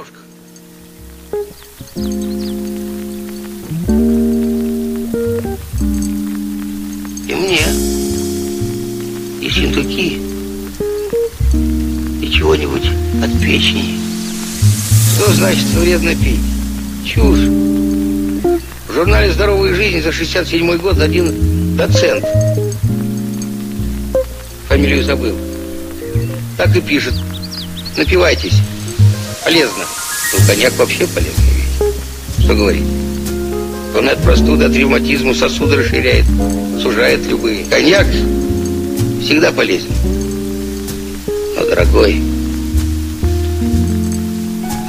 девушка. И мне. И синтуки. И чего-нибудь от печени. Что значит вредно пить? Чушь. В журнале «Здоровая жизнь» за 67 год один доцент. Фамилию забыл. Так и пишет. Напивайтесь. Полезно. Ну, коньяк вообще полезный ведь. Что говорить? Он от простуды, от ревматизма сосуды расширяет, сужает любые. Коньяк всегда полезен. Но дорогой.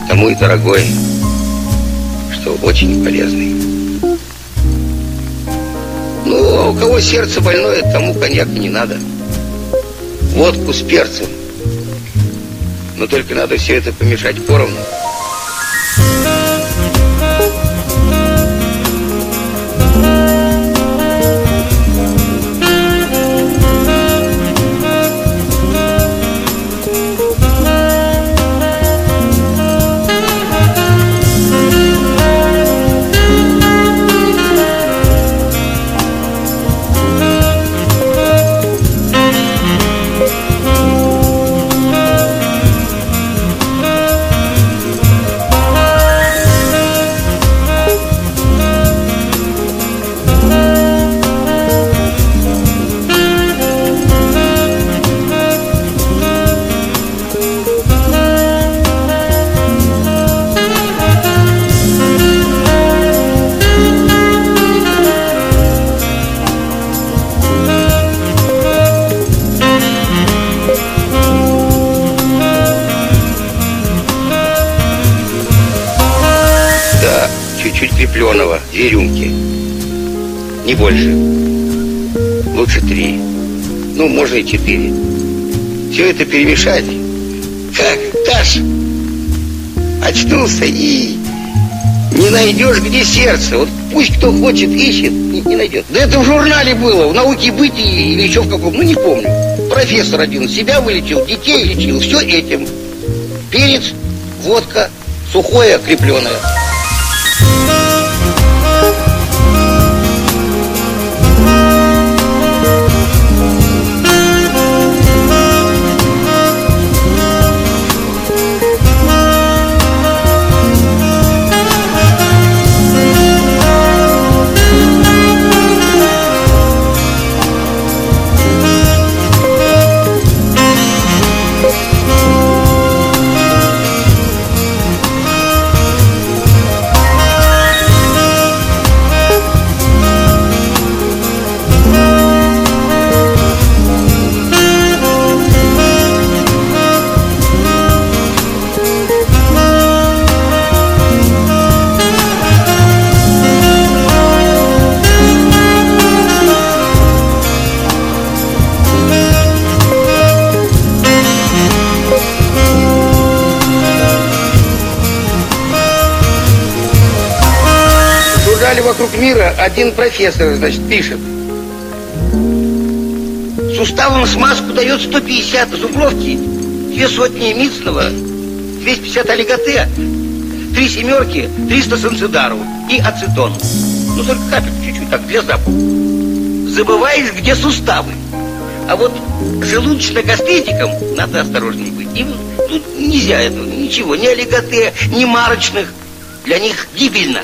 Тому и дорогой, что очень полезный. Ну, а у кого сердце больное, тому коньяк не надо. Водку с перцем. Но только надо все это помешать поровну. Чуть-чуть крепленого, две рюмки. Не больше. Лучше три. Ну, можно и четыре. Все это перемешать. Как, Таш, очнулся и не найдешь, где сердце. Вот пусть кто хочет, ищет, не, не найдет. Да это в журнале было, в науке бытии или еще в каком, ну не помню. Профессор один себя вылечил, детей лечил, все этим. Перец, водка, сухое, крепленое. Журнале «Вокруг мира» один профессор, значит, пишет. Суставом смазку дает 150 зубровки, две сотни мицного, 250 олиготе, три семерки, 300 санцидару и ацетон. Ну, только капельку чуть-чуть, так, для запаха. Забываешь, где суставы. А вот желудочно-гастритикам надо осторожнее быть. Им тут нельзя этого, ничего, ни олиготе, ни марочных. Для них гибельно.